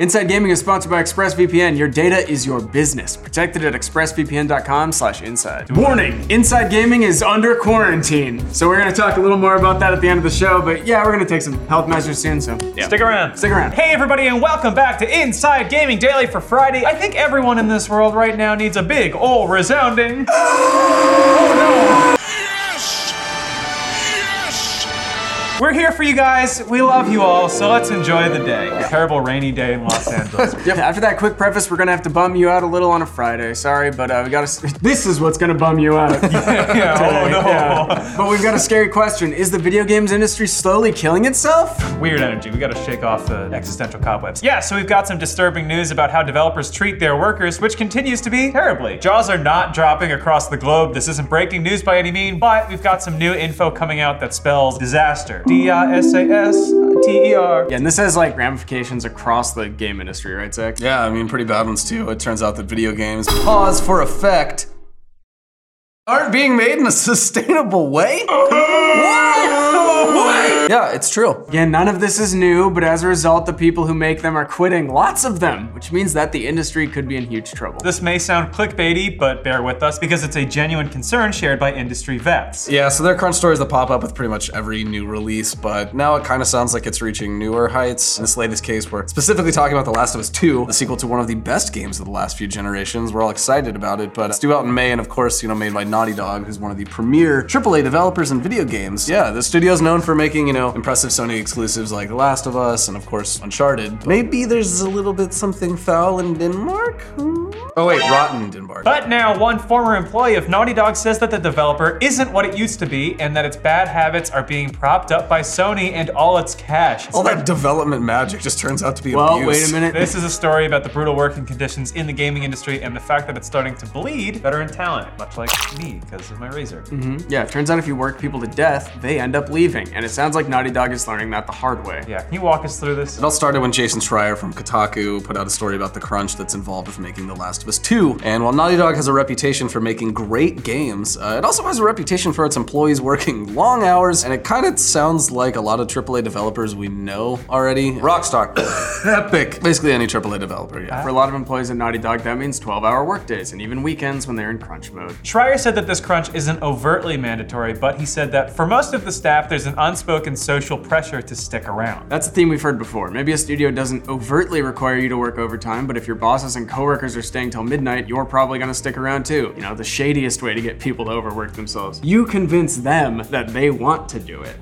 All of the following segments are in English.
Inside Gaming is sponsored by ExpressVPN. Your data is your business. Protected at expressvpn.com/inside. Warning: Inside Gaming is under quarantine, so we're gonna talk a little more about that at the end of the show. But yeah, we're gonna take some health measures soon. So yeah. Stick around. Stick around. Hey, everybody, and welcome back to Inside Gaming Daily for Friday. I think everyone in this world right now needs a big, old, resounding. oh no! We're here for you guys. We love you all, so let's enjoy the day. A terrible rainy day in Los Angeles. Yep. After that quick preface, we're gonna have to bum you out a little on a Friday. Sorry, but uh, we gotta. This is what's gonna bum you out. yeah, oh no. Yeah. But we've got a scary question: Is the video games industry slowly killing itself? Weird energy. We gotta shake off the existential cobwebs. Yeah, so we've got some disturbing news about how developers treat their workers, which continues to be terribly. Jaws are not dropping across the globe. This isn't breaking news by any mean, but we've got some new info coming out that spells disaster. D I S A S T E R. Yeah, and this has like ramifications across the game industry, right, Zach? Yeah, I mean, pretty bad ones too. It turns out that video games, pause for effect, aren't being made in a sustainable way. What? Yeah, it's true. Again, none of this is new, but as a result, the people who make them are quitting, lots of them, which means that the industry could be in huge trouble. This may sound clickbaity, but bear with us because it's a genuine concern shared by industry vets. Yeah, so there are crunch stories that pop up with pretty much every new release, but now it kind of sounds like it's reaching newer heights. In this latest case, we're specifically talking about The Last of Us 2, the sequel to one of the best games of the last few generations. We're all excited about it, but it's due out in May, and of course, you know, made by Naughty Dog, who's one of the premier AAA developers in video games. Yeah, the studio's known for making, you know, impressive Sony exclusives like The Last of Us and of course Uncharted. Maybe there's a little bit something foul in Denmark? Hmm. Hmm? Oh wait, rotten in Denmark. But now, one former employee of Naughty Dog says that the developer isn't what it used to be and that its bad habits are being propped up by Sony and all its cash. all that development magic just turns out to be well, abuse. wait a minute. This is a story about the brutal working conditions in the gaming industry and the fact that it's starting to bleed veteran talent, much like me because of my razor. Yeah, it turns out if you work people to death, they end up leaving, and it sounds like Naughty Dog is learning that the hard way. Yeah, can you walk us through this? It all started when Jason Schreier from Kotaku put out a story about the crunch that's involved with making The Last of Us 2. And while Naughty Dog has a reputation for making great games, uh, it also has a reputation for its employees working long hours, and it kind of sounds like a lot of AAA developers we know already. Rockstar, Epic, basically any AAA developer, yeah. For a lot of employees at Naughty Dog, that means 12-hour workdays and even weekends when they're in crunch mode. Schreier said that this crunch isn't overtly mandatory, but he said that for most of the staff, there's an unspoken social pressure to stick around. That's a theme we've heard before. Maybe a studio doesn't overtly require you to work overtime, but if your bosses and coworkers are staying till midnight, you're probably gonna stick around too. You know, the shadiest way to get people to overwork themselves. You convince them that they want to do it.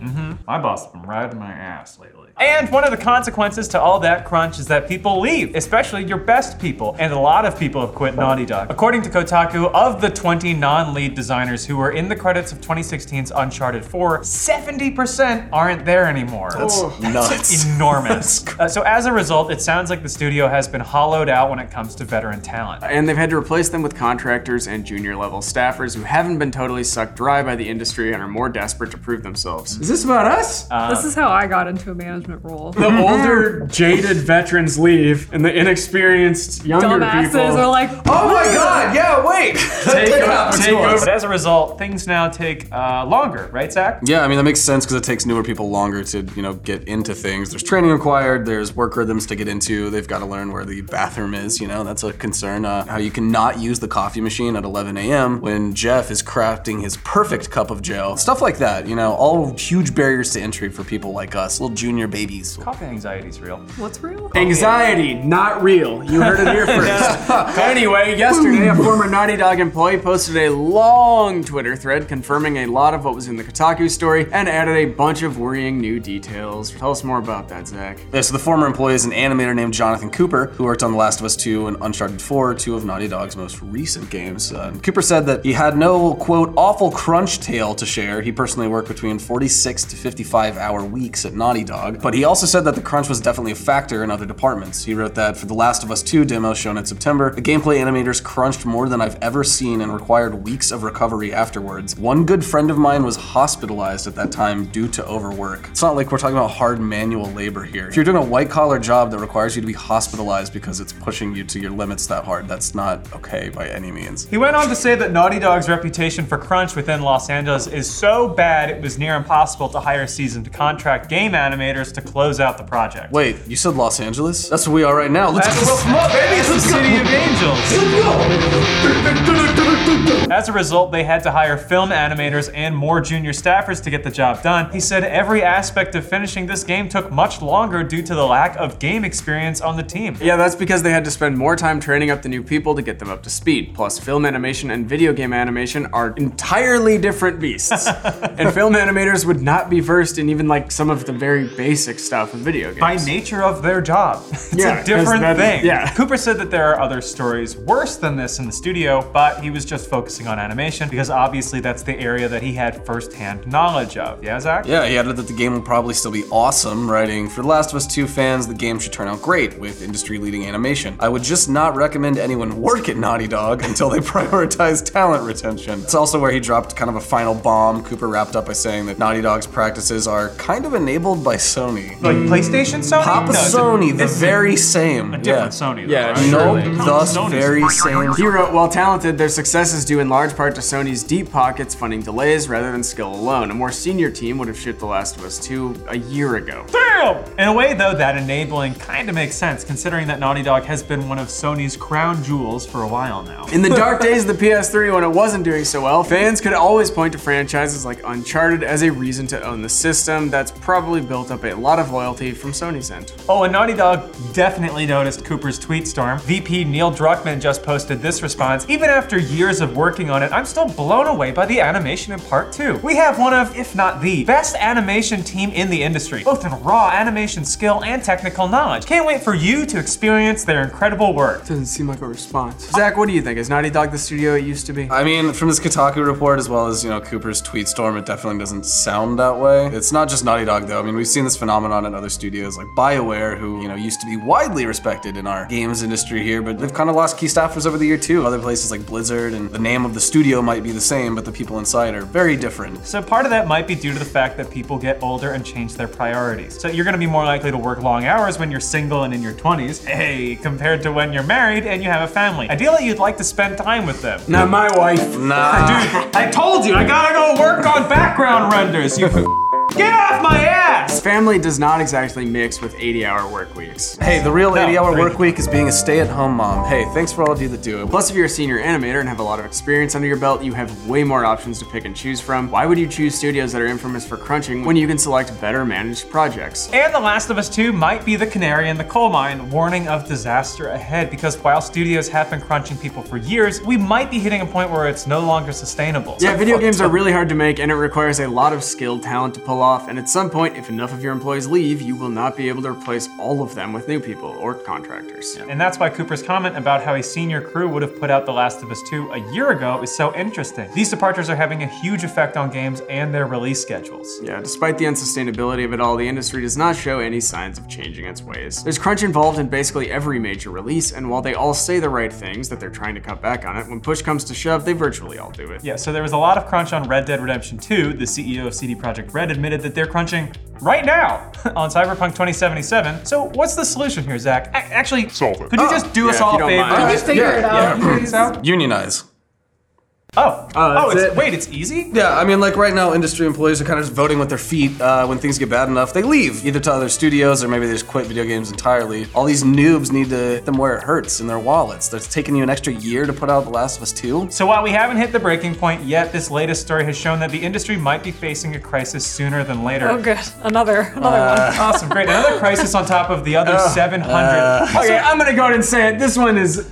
My boss has been riding my ass lately. And one of the consequences to all that crunch is that people leave, especially your best people. And a lot of people have quit Naughty Dog. According to Kotaku, of the 20 non lead designers who were in the credits of 2016's Uncharted 4, 70% aren't there anymore. That's nuts. enormous. Uh, so as a result, it sounds like the studio has been hollowed out when it comes to veteran talent. And they've had to replace them with contractors and junior level staffers who haven't been totally sucked dry by the industry and are more desperate to prove themselves. Is this about us? this is how I got into a management role. the older, jaded veterans leave, and the inexperienced younger Dumbasses people are like, Oh my god, yeah, wait! take, That o- take to us. But as a result, things now take uh, longer, right, Zach? Yeah, I mean that makes sense because it takes newer people longer to, you know, get into things. There's training required. There's work rhythms to get into. They've got to learn where the bathroom is. You know, that's a concern. Uh, how you cannot use the coffee machine at 11 a.m. when Jeff is crafting his perfect cup of Joe. Stuff like that. You know, all huge barriers to entry for people like us, little junior babies. Coffee anxiety is real. what's real? Anxiety, not real. You heard it here first. anyway, yesterday, a former Naughty Dog employee posted a long Twitter thread confirming a lot of what was in the Kotaku story and added a bunch of worrying new details. Tell us more about that, Zach. Yeah, so the former employee is an animator named Jonathan Cooper, who worked on The Last of Us 2 and Uncharted 4, two of Naughty Dog's most recent games. Uh, Cooper said that he had no, quote, awful crunch tale to share. He personally worked between 46 to 55 hour weeks at Naughty Dog, but he also said that the crunch was definitely a factor in other departments. He wrote that for The Last of Us 2 demo shown in September, the gameplay animators crunched more than I've ever seen and required weeks of recovery afterwards. One good friend of mine was hospitalized at that time due to overwork. It's not like we're talking about hard manual labor here. If you're doing a white collar job that requires you to be hospitalized because it's pushing you to your limits that hard, that's not okay by any means. He went on to say that Naughty Dog's reputation for crunch within Los Angeles is so bad it was near impossible to hire seasoned contract game animators to close out the project. Wait, you said Los Angeles? That's where we are right now. Let's That's go. the, baby, it's the city of angels. As a result, they had to hire film animators and more junior staffers to get the job done. He said every aspect of finishing this game took much longer due to the lack of game experience on the team. Yeah, that's because they had to spend more time training up the new people to get them up to speed. Plus, film animation and video game animation are entirely different beasts. and film animators would not be versed in even like some of the very basic stuff of video games. By nature of their job. It's Yeah, a different thing. yeah. Cooper said that there are other stories worse than this in the studio, but he was just focusing on animation because obviously that's the area that he had firsthand knowledge of. Yeah, Zach? Yeah, he added that the game will probably still be awesome, writing, For The Last of Us 2 fans, the game should turn out great with industry leading animation. I would just not recommend anyone work at Naughty Dog until they prioritize talent retention. It's also where he dropped kind of a final bomb. Cooper wrapped up by saying that Naughty Dog's practices are kind of enabled by Sony. Like PlayStation Sony? Papa No, it's a- Sony, the it's a- very same. A different yeah. Sony. Though, Yeah, right? sure. Nope, thus Sony's- very same. He wrote, while talented, their success is due in large part to Sony's deep pockets funding delays rather than skill alone. A more senior team would have shipped The Last of Us 2 a year ago. Damn! In a way, though, that enabling kind of makes sense, considering that Naughty Dog has been one of Sony's crown jewels for a while now. In the dark days of the PS3 when it wasn't doing so well, fans could always point to franchises like Uncharted as a reason to own the system that's probably built up a lot of loyalty from Sony's end. Oh, and Naughty Dog definitely noticed Cooper's tweet storm. VP Neil Druckmann just posted this response. Even after years of working on it, I'm still blown away by the animation in part two. We have one of, if not the, best animation team in the industry, both in raw animation skill and technical knowledge. Can't wait for you to experience their incredible work. Doesn't seem like a response. Zach, what do you think? Is Naughty Dog the studio it used to be? I mean, from this Kotaku report as well as you know Cooper's tweet storm, it definitely doesn't sound that way. It's not just Naughty Dog though. I mean, we've seen this phenomenon in other studios like BioWare, who you know used to be widely respected in our games industry here, but they've kind of lost key staffers over the year too. Other places like Blizzard, and the name of the studio might be the same, but the people inside are very different. So part of that might be due to the fact that people get older and change their priorities. So you're gonna be more likely to work long hours when you're single and in your 20s, hey, compared to when you're married and you have a family. Ideally, you'd like to spend time with them. Not my wife. Nah. Dude, I told you, I gotta go work on background renders. You get off my ass! Family does not exactly mix with 80 hour work weeks. Hey, the real No, 80 hour great. work week is being a stay at home mom. Hey, thanks for all of you that do it. Plus, if you're a senior animator and have a lot of experience under your belt, you have way more options to pick and choose from. Why would you choose studios that are infamous for crunching when you can select better managed projects? And The Last of Us 2 might be the canary in the coal mine, warning of disaster ahead. Because while studios have been crunching people for years, we might be hitting a point where it's no longer sustainable. Yeah, video games are really hard to make and it requires a lot of skilled talent to pull off. And at some point, if enough of your employees leave, you will not be able to replace all of them with new people or contractors. And that's why Cooper's comment about how a senior crew would have put out The Last of Us 2 a year ago is so interesting. These departures are having a huge effect on games and their release schedules. Yeah, despite the unsustainability of it all, the industry does not show any signs of changing its ways. There's crunch involved in basically every major release, and while they all say the right things that they're trying to cut back on it, when push comes to shove, they virtually all do it. Yeah, so there was a lot of crunch on Red Dead Redemption 2. The CEO of CD Projekt Red admitted that they're crunching right now on Cyberpunk 2077. So what's the solution here, Zach? A- actually, Solve it. could you just ah. do yeah, us if all a favor? mind. Can you figure it out, please? Unionize. Oh, Oh, that's it's, it. wait, it's easy? Yeah, I mean, like right now, industry employees are kind of just voting with their feet. Uh, when things get bad enough, they leave either to other studios or maybe they just quit video games entirely. All these noobs need to hit them where it hurts in their wallets. That's taking you an extra year to put out The Last of Us 2. So while we haven't hit the breaking point yet, this latest story has shown that the industry might be facing a crisis sooner than later. Oh, good. Another, another Uh, one. Awesome, great. Another crisis on top of the other 700. Okay, I'm gonna go ahead and say it. This one is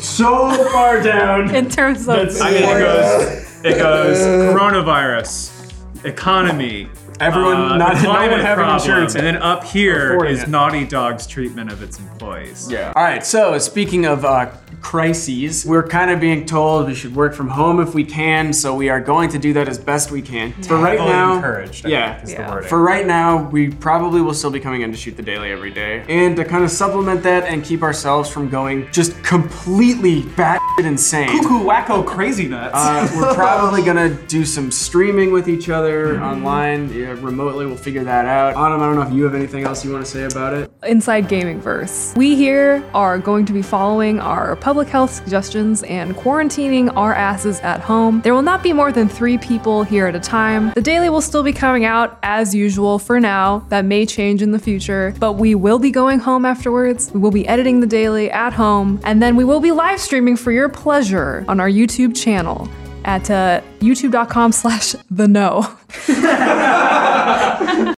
so far down. In terms of. I mean, it goes, it goes coronavirus, economy, Everyone uh, not, the no one climate having problem, insurance. and then up here Affording is it. Naughty Dog's treatment of its employees. Yeah. All right. So speaking of uh, crises, we're kind of being told we should work from home if we can. So we are going to do that as best we can. For right now, encouraged. I yeah. Yeah. For right now, we probably will still be coming in to shoot the daily every day. And to kind of supplement that and keep ourselves from going just completely bat insane. Cuckoo wacko crazy nuts. Uh, we're probably gonna do some streaming with each other online, yeah, remotely. We'll figure that out. Autumn, I don't know if you have anything else you want to say about it. Inside Gaming Verse. We here are going to be following our public health suggestions and quarantining our asses at home. There will not be more than three people here at a time. The daily will still be coming out as usual for now. That may change in the future, but we will be going home afterwards. We will be editing the daily at home, and then we will be live streaming for your pleasure on our YouTube channel at uh, youtube.com slash the no.